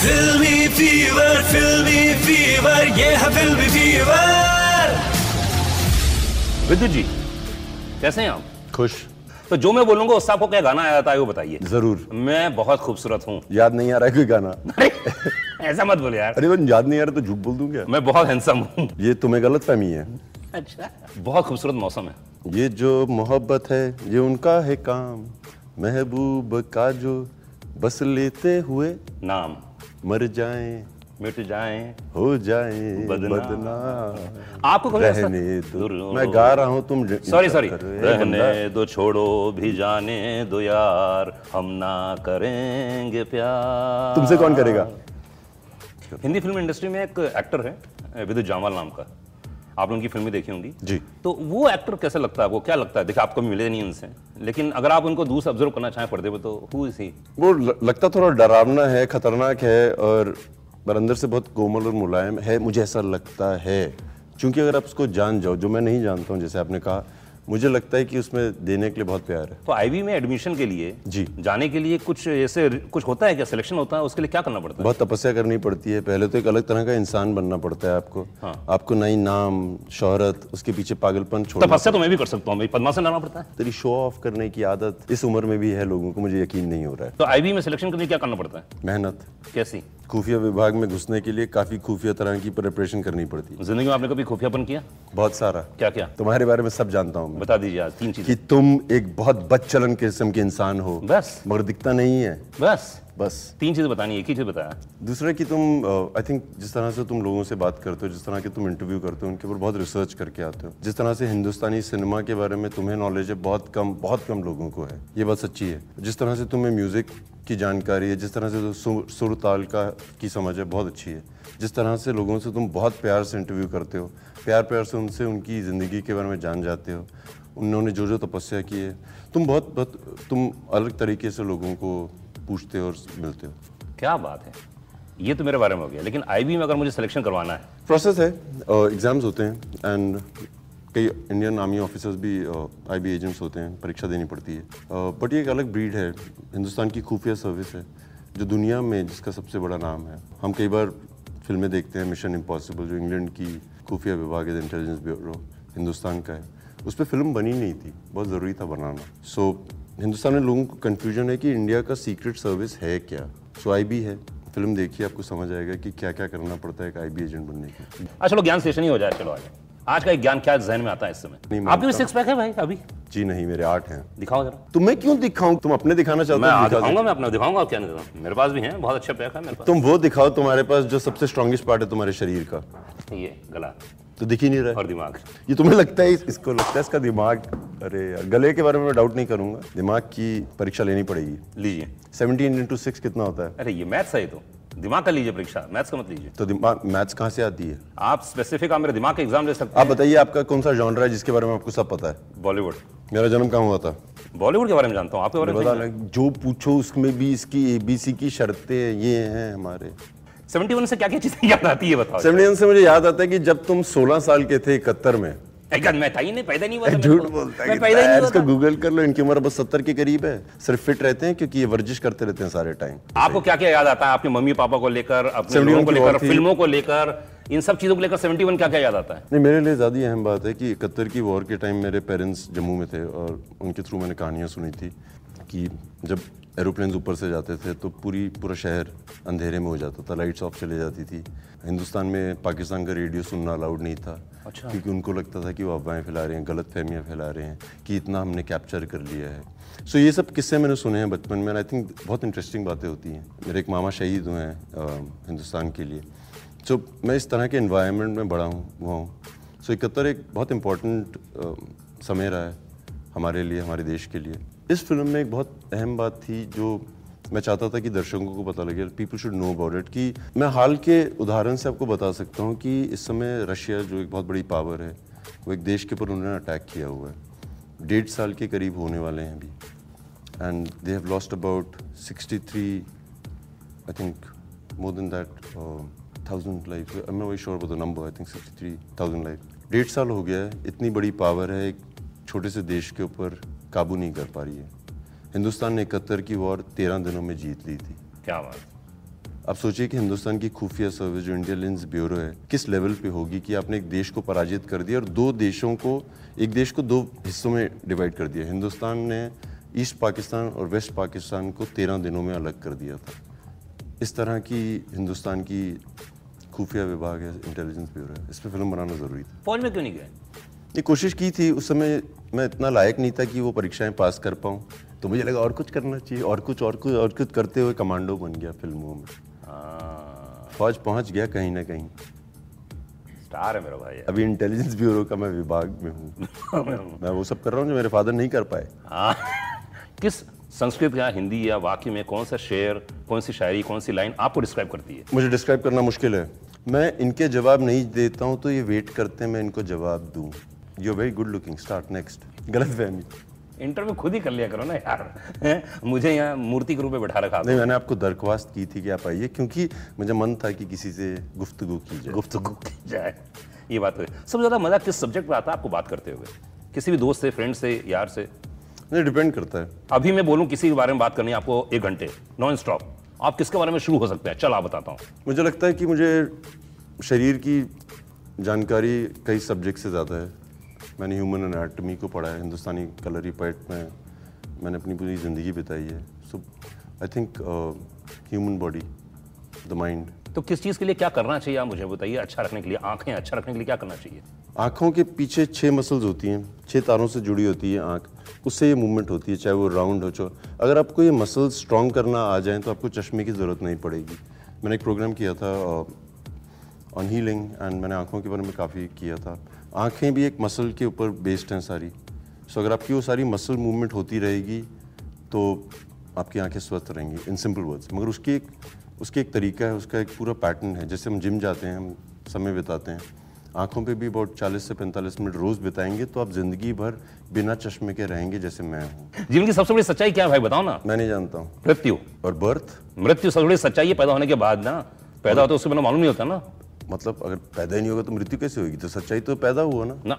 Filmy fever, filmy fever, ये है filmy fever. विद्युत जी कैसे हैं आप? खुश। तो जो मैं बोलूँगा उससे आपको क्या गाना आया था वो बताइए। ज़रूर। मैं बहुत खूबसूरत हूँ। याद नहीं आ रहा है कोई गाना? अरे ऐसा मत बोले यार। अरे वो याद नहीं आ रहा तो झूठ बोल दूँगा मैं बहुत हैंडसम हूँ। ये तुम्हें गलत फहमी है। अच्छा। बहुत खूबसूरत मौसम है। ये जो मोहब्बत है ये उनका है काम। महबूब का जो बस लेते हुए नाम। मर जाएँ मिट जाएँ हो जाएँ बदना, बदना आपको रहने दो। मैं गा रहा हूँ तुम सॉरी सॉरी रहने दो छोड़ो भी जाने दो यार। हम ना करेंगे प्यार। तुमसे कौन करेगा? हिंदी फ़िल्म इंडस्ट्री में एक एक्टर है विद्युत जामवाल नाम का। आप उनकी फ़िल्में देखी होंगी। जी। तो वो एक्टर कैसा लगता है आपको? क्या लगता है? देखिए आपको मिले नहीं उनसे। लेकिन अगर आप उनको दूर ऑब्ज़र्व करना चाहें पर्दे पर तो हु इज़ ही वो लगता थोड़ा डरावना है खतरनाक है और पर अंदर से बहुत कोमल और मुलायम है मुझे ऐसा लगता है। क्योंकि अगर आप उसको जान जाओ जो मैं नहीं जानता हूँ जैसे आपने कहा मुझे लगता है कि उसमें देने के लिए बहुत प्यार है। तो आईबी में एडमिशन के लिए जी। जाने के लिए कुछ ऐसे कुछ होता है क्या? सिलेक्शन होता है उसके लिए क्या करना पड़ता है? बहुत तपस्या करनी पड़ती है। पहले तो एक अलग तरह का इंसान बनना पड़ता है आपको। हाँ। आपको नई नाम शोहरत उसके पीछे पागलपन छोड़ना तपस्या तो मैं भी कर सकता हूँ पद्मासन लाना पड़ता है। तेरी शो ऑफ़ करने की आदत इस उम्र में भी है लोगों को मुझे यकीन नहीं हो रहा है। तो आईबी में सिलेक्शन करने के लिए क्या करना पड़ता है? मेहनत। कैसी? खुफिया विभाग में घुसने के लिए काफ़ी खुफिया तरह की प्रिपरेशन करनी पड़ती। है ज़िंदगी में आपने कभी खुफियापन किया? बहुत सारा। क्या क्या तुम्हारे बारे में सब जानता हूँ बता दीजिए आज तीन चीज़। कि तुम एक बहुत बदचलन किस्म के इंसान हो। बस। मगर दिखता नहीं है। बस। बस। तीन चीज़ें बतानी एक ही चीज़ बताया। दूसरा कि तुम आई थिंक जिस तरह से तुम लोगों से बात करते हो जिस तरह के तुम इंटरव्यू करते हो उनके ऊपर बहुत रिसर्च करके आते हो। जिस तरह से हिंदुस्तानी सिनेमा के बारे में तुम्हें नॉलेज है बहुत कम बहुत कम लोगों को है। ये बात सच्ची है। जिस तरह से तुम्हें म्यूज़िक की जानकारी है जिस तरह से सुर, सुर ताल का की समझ है बहुत अच्छी है। जिस तरह से लोगों से तुम बहुत प्यार से इंटरव्यू करते हो प्यार प्यार से उनसे उनकी ज़िंदगी के बारे में जान जाते हो उन्होंने जो जो तपस्या की है तुम बहुत बहुत तुम अलग तरीके से लोगों को पूछते हो और मिलते हो। क्या बात है? ये तो मेरे बारे में हो गया लेकिन आईबी में अगर मुझे सिलेक्शन करवाना है। प्रोसेस है एग्ज़ाम्स होते हैं एंड कई इंडियन आर्मी ऑफिसर्स भी आई बी एजेंट्स होते हैं परीक्षा देनी पड़ती है। बट ये एक अलग ब्रीड है। हिंदुस्तान की खुफिया सर्विस है जो दुनिया में जिसका सबसे बड़ा नाम है। हम कई बार फ़िल्में देखते हैं मिशन इम्पॉसिबल जो इंग्लैंड की खुफिया विभाग है इंटेलिजेंस ब्यूरो हिंदुस्तान का है। उस पर फ़िल्म बनी नहीं थी बहुत ज़रूरी था बनाना। सो हिंदुस्तान में लोगों को कन्फ्यूज़न है कि इंडिया का सीक्रेट सर्विस है क्या? सो आई बी है। फ़िल्म देखिए आपको समझ आएगा कि क्या क्या करना पड़ता है एक आई बी एजेंट बनने के अच्छा चलो ज्ञान सेशन ही हो जाए चलो आज आज का एक ज्ञान क्या जहन में आता है इस समय? आपके भी सिक्स पैक है भाई अभी? जी नहीं मेरे आठ हैं। दिखाओ जरा। तुम्हें क्यों दिखाऊँ? तुम अपने दिखाना चाहते मैं हो आज दिखा। दिखाऊँगा मैं अपना दिखाऊँगा क्या नहीं मेरे पास भी है बहुत अच्छा पैक है मेरे पास। तुम वो दिखाओ तुम्हारे पास जो सबसे स्ट्रॉन्गेस्ट पार्ट है तुम्हारे शरीर का। ये गला। तो दिख ही नहीं रहा है। और दिमाग। ये तुम्हें लगता है इसको लगता है इसका दिमाग अरे यार गले के बारे में मैं डाउट नहीं करूँगा। दिमाग की परीक्षा लेनी पड़ेगी। लीजिए। 17 इंटू सिक्स कितना होता है? अरे ये मैथ्स है तो। दिमाग का लीजिए परीक्षा मैथ्स का मत लीजिए। तो दिमाग मैथ्स कहाँ से आती है? आप स्पेसिफिक आप मेरे दिमाग का एग्ज़ाम ले सकते आप बताइए आपका कौन सा जॉनर है जिसके बारे में आपको सब पता है? बॉलीवुड मेरा जन्म कहाँ हुआ था? बॉलीवुड के बारे में जानता हूँ आपके बारे में जो पूछो उसमें भी इसकी एबीसी की शर्तें ये हैं हमारे। सेवेंटी वन से क्या क्या चीज़ें याद आती है बताओ। सेवेंटी से मुझे याद आता है कि जब तुम 16 साल के थे इकहत्तर में। मैं था ही नहीं पैदा नहीं हुआ झूठ बोलता है मैं पैदा ही नहीं यार, हुआ इसको था। गूगल कर लो इनकी उम्र बस सत्तर के करीब है। सिर्फ़ फिट रहते हैं क्योंकि ये वर्जिश करते रहते हैं सारे टाइम। आपको क्या क्या याद आता है? आपके मम्मी पापा को लेकर अपने लोगों को की लेकर वॉर फ़िल्मों को लेकर इन सब चीज़ों को लेकर 71 क्या क्या याद आता है? नहीं मेरे लिए ज़्यादा अहम बात है कि इकहत्तर की वॉर के टाइम मेरे पेरेंट्स जम्मू में थे और उनके थ्रू मैंने कहानियाँ सुनी थी कि जब एरोप्लेन ऊपर से जाते थे तो पूरी पूरा शहर अंधेरे में हो जाता था लाइट्स ऑफ़ चले जाती थी। हिंदुस्तान में पाकिस्तान का रेडियो सुनना अलाउड नहीं था अच्छा। क्योंकि उनको लगता था कि वो अफवाहें फैला रहे हैं गलत फहमियाँ फैला रहे हैं कि इतना हमने कैप्चर कर लिया है। सो so, ये सब किस्से मैंने सुने हैं बचपन में आई थिंक बहुत इंटरेस्टिंग बातें होती हैं। मेरे एक मामा शहीद हुए हैं हिंदुस्तान के लिए। सो मैं इस तरह के इन्वायरमेंट में बड़ा हूँ हुआ हूँ। सो इकहत्तर एक बहुत इम्पोर्टेंट समय रहा है हमारे लिए हमारे देश के लिए। इस फ़िल्म में एक बहुत अहम बात थी जो मैं चाहता था कि दर्शकों को पता लगे people should know about it कि मैं हाल के उदाहरण से आपको बता सकता हूँ कि इस समय रशिया जो एक बहुत बड़ी पावर है, वो एक देश के ऊपर उन्होंने अटैक किया हुआ है। डेढ़ साल के करीब होने वाले हैं अभी। And they have lost about 63 I think more than that thousand life am very sure the number I think 63000 life डेढ़ साल हो गया है, इतनी बड़ी पावर है एक छोटे से देश के ऊपर। काबू नहीं कर पा रही है। हिंदुस्तान ने इकहत्तर की वॉर तेरह दिनों में जीत ली थी। क्या बात आप सोचिए कि हिंदुस्तान की खुफिया सर्विस जो इंटेलिजेंस ब्यूरो है किस लेवल पे होगी कि आपने एक देश को पराजित कर दिया और दो देशों को एक देश को दो हिस्सों में डिवाइड कर दिया। हिंदुस्तान ने ईस्ट पाकिस्तान और वेस्ट पाकिस्तान को तेरह दिनों में अलग कर दिया था। इस तरह की हिंदुस्तान की खुफिया विभाग है इंटेलिजेंस ब्यूरो है। इस पर फ़िल्म बनाना ज़रूरी था। फौज में क्यों नहीं गए? ये कोशिश की थी उस समय मैं इतना लायक नहीं था कि वो परीक्षाएँ पास कर पाऊँ। तो मुझे लगा और कुछ करना चाहिए और कुछ और कुछ और कुछ करते हुए कमांडो बन गया फ़िल्मों में। हाँ, फौज पहुँच गया कहीं ना कहीं। स्टार है मेरा भाई अभी इंटेलिजेंस ब्यूरो का मैं विभाग में हूँ। मैं वो सब कर रहा हूँ जो मेरे फादर नहीं कर पाए। हाँ, किस संस्कृत या हिंदी या वाक्य में कौन सा शेर कौन सी शायरी कौन सी लाइन आपको डिस्क्राइब करती है? मुझे डिस्क्राइब करना मुश्किल है। मैं इनके जवाब नहीं देता हूँ तो ये वेट करते हैं मैं इनको जवाब दूँ। You very good looking start next गलत फहमी इंटरव्यू खुद ही कर लिया करो ना यार। मुझे यहाँ मूर्ति के रूप में बैठा रखा नहीं मैंने आपको दरख्वास्त की थी कि आप आइए क्योंकि मुझे मन था कि किसी से गुफ्तगू की जाए। गुफ्तगू की जाए। ये बात है। सबसे ज़्यादा मज़ा किस सब्जेक्ट पर आता है? आपको बात करते हुए। किसी भी दोस्त से फ्रेंड से यार से। नहीं डिपेंड करता है। अभी मैं बोलूँ किसी के बारे में बात करनी है आपको एक घंटे। नॉन स्टॉप आप किसके बारे में शुरू हो सकते हैं? चल आप बताता हूँ। मुझे लगता है कि मुझे शरीर की जानकारी कई सब्जेक्ट से ज़्यादा है। मैंने ह्यूमन अनाटमी को पढ़ा है हिंदुस्तानी कलरी पैट में मैंने अपनी पूरी ज़िंदगी बिताई है। So I think human body the mind तो किस चीज़ के लिए क्या करना चाहिए आप मुझे बताइए अच्छा रखने के लिए आँखें अच्छा रखने के लिए क्या करना चाहिए? आँखों के पीछे छः मसल्स होती हैं छः तारों से जुड़ी होती है आँख उससे ये मूवमेंट होती है चाहे वो राउंड हो चो अगर आपको ये मसल स्ट्रॉन्ग करना आ जाए तो आपको चश्मे की ज़रूरत नहीं पड़ेगी। मैंने एक प्रोग्राम किया था ऑन हीलिंग एंड मैंने आँखों के बारे में काफ़ी किया था। आँखें भी एक मसल के ऊपर बेस्ड हैं सारी। सो अगर आपकी वो सारी मसल मूवमेंट होती रहेगी तो आपकी आँखें स्वस्थ रहेंगी इन सिंपल वर्ड्स मगर उसकी एक उसकी एक तरीका है उसका एक पूरा पैटर्न है। जैसे हम जिम जाते हैं हम समय बिताते हैं आँखों पे भी अबाउट 40 से 45 मिनट रोज बिताएँगे तो आप ज़िंदगी भर बिना चश्मे के रहेंगे जैसे मैं हूँ। जीवन की सबसे बड़ी सच्चाई क्या है भाई बताओ ना। मैं नहीं जानता हूँ। मृत्यु। और बर्थ मृत्यु सबसे बड़ी सच्चाई है पैदा होने के बाद ना पैदा होता है उससे बिना मालूम नहीं होता ना। मतलब अगर पैदा ही नहीं होगा तो मृत्यु कैसे होगी? तो सच्चाई तो पैदा हुआ ना। ना।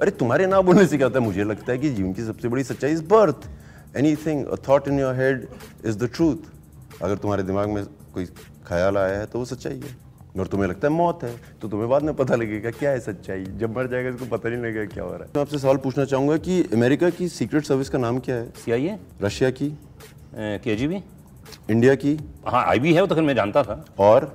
अरे तुम्हारे ना बोलने से क्या होता है? मुझे लगता है कि जीवन की सबसे बड़ी सच्चाई is birth anything thought in your head is the truth अगर तुम्हारे दिमाग में कोई ख्याल आया है तो वो सच्चाई है। और तुम्हें लगता है मौत है तो तुम्हें बाद में पता लगेगा क्या है सच्चाई। जब मर जाएगा इसको पता नहीं लगेगा क्या हो रहा है। मैं आपसे सवाल पूछना चाहूँगा कि अमेरिका की सीक्रेट सर्विस का नाम क्या है? सी आई रशिया की। के जी बी? इंडिया की। हाँ आई है वो तो मैं जानता था। और?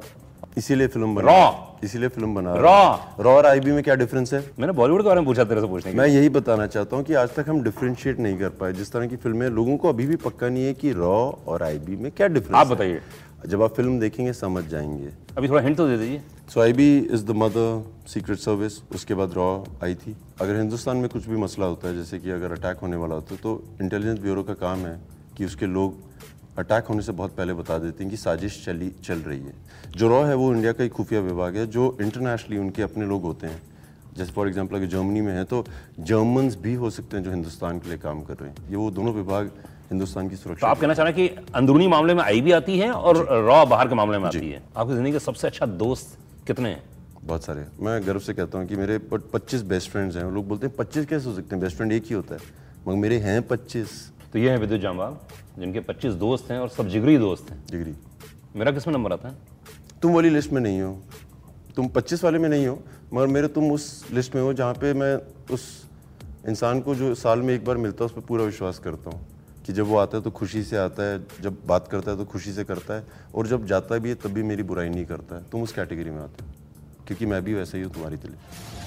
इसीलिए फ़िल्म बना Raw. इसीलिए फ़िल्म बना Raw. रॉ और आईबी में क्या डिफरेंस है? मैंने बॉलीवुड के बारे में पूछा तेरे से पूछने मैं यही बताना चाहता हूँ कि आज तक हम डिफ्रेंशिएट नहीं कर पाए। जिस तरह की फ़िल्में लोगों को अभी भी पक्का नहीं है कि रॉ और आईबी में क्या डिफरेंस आप बताइए। जब आप फ़िल्म देखेंगे समझ जाएँगे। अभी थोड़ा हिंट तो दे दीजिए। So I B is the mother secret service उसके बाद रॉ आई थी अगर हिंदुस्तान में कुछ भी मसला होता है जैसे कि अगर अटैक होने वाला होता है तो इंटेलिजेंस ब्यूरो का काम है कि उसके लोग अटैक होने से बहुत पहले बता देते हैं कि साजिश चली चल रही है। जो रॉ है वो इंडिया का एक खुफिया विभाग है जो इंटरनेशनली उनके अपने लोग होते हैं। जैसे फॉर एग्जांपल अगर जर्मनी में है तो जर्मन्स भी हो सकते हैं जो हिंदुस्तान के लिए काम कर रहे हैं। ये वो दोनों विभाग हिंदुस्तान की सुरक्षा तो आप कहना चाह रहे हैं कि अंदरूनी मामले में आई भी आती है और रॉ बाहर के मामले में आती है? आपकी ज़िंदगी का सबसे अच्छा दोस्त कितने हैं? बहुत सारे मैं गर्व से कहता हूँ कि मेरे पच्चीस बेस्ट फ्रेंड्स हैं। लोग बोलते हैं पच्चीस कैसे हो सकते हैं? बेस्ट फ्रेंड एक ही होता है। मगर मेरे हैं पच्चीस। तो ये है विद्युत जामवाल जिनके 25 दोस्त हैं और सब जिगरी दोस्त हैं। जिगरी। मेरा किसमें नंबर आता है? तुम वाली लिस्ट में नहीं हो। तुम 25 वाले में नहीं हो मगर मेरे तुम उस लिस्ट में हो जहाँ पे मैं उस इंसान को जो साल में एक बार मिलता है उस पर पूरा विश्वास करता हूँ कि जब वो आता है तो खुशी से आता है जब बात करता है तो खुशी से करता है और जब जाता भी है तब भी मेरी बुराई नहीं करता है। तुम उस कैटेगरी में आते हो क्योंकि मैं भी वैसे ही हूँ तुम्हारी तरह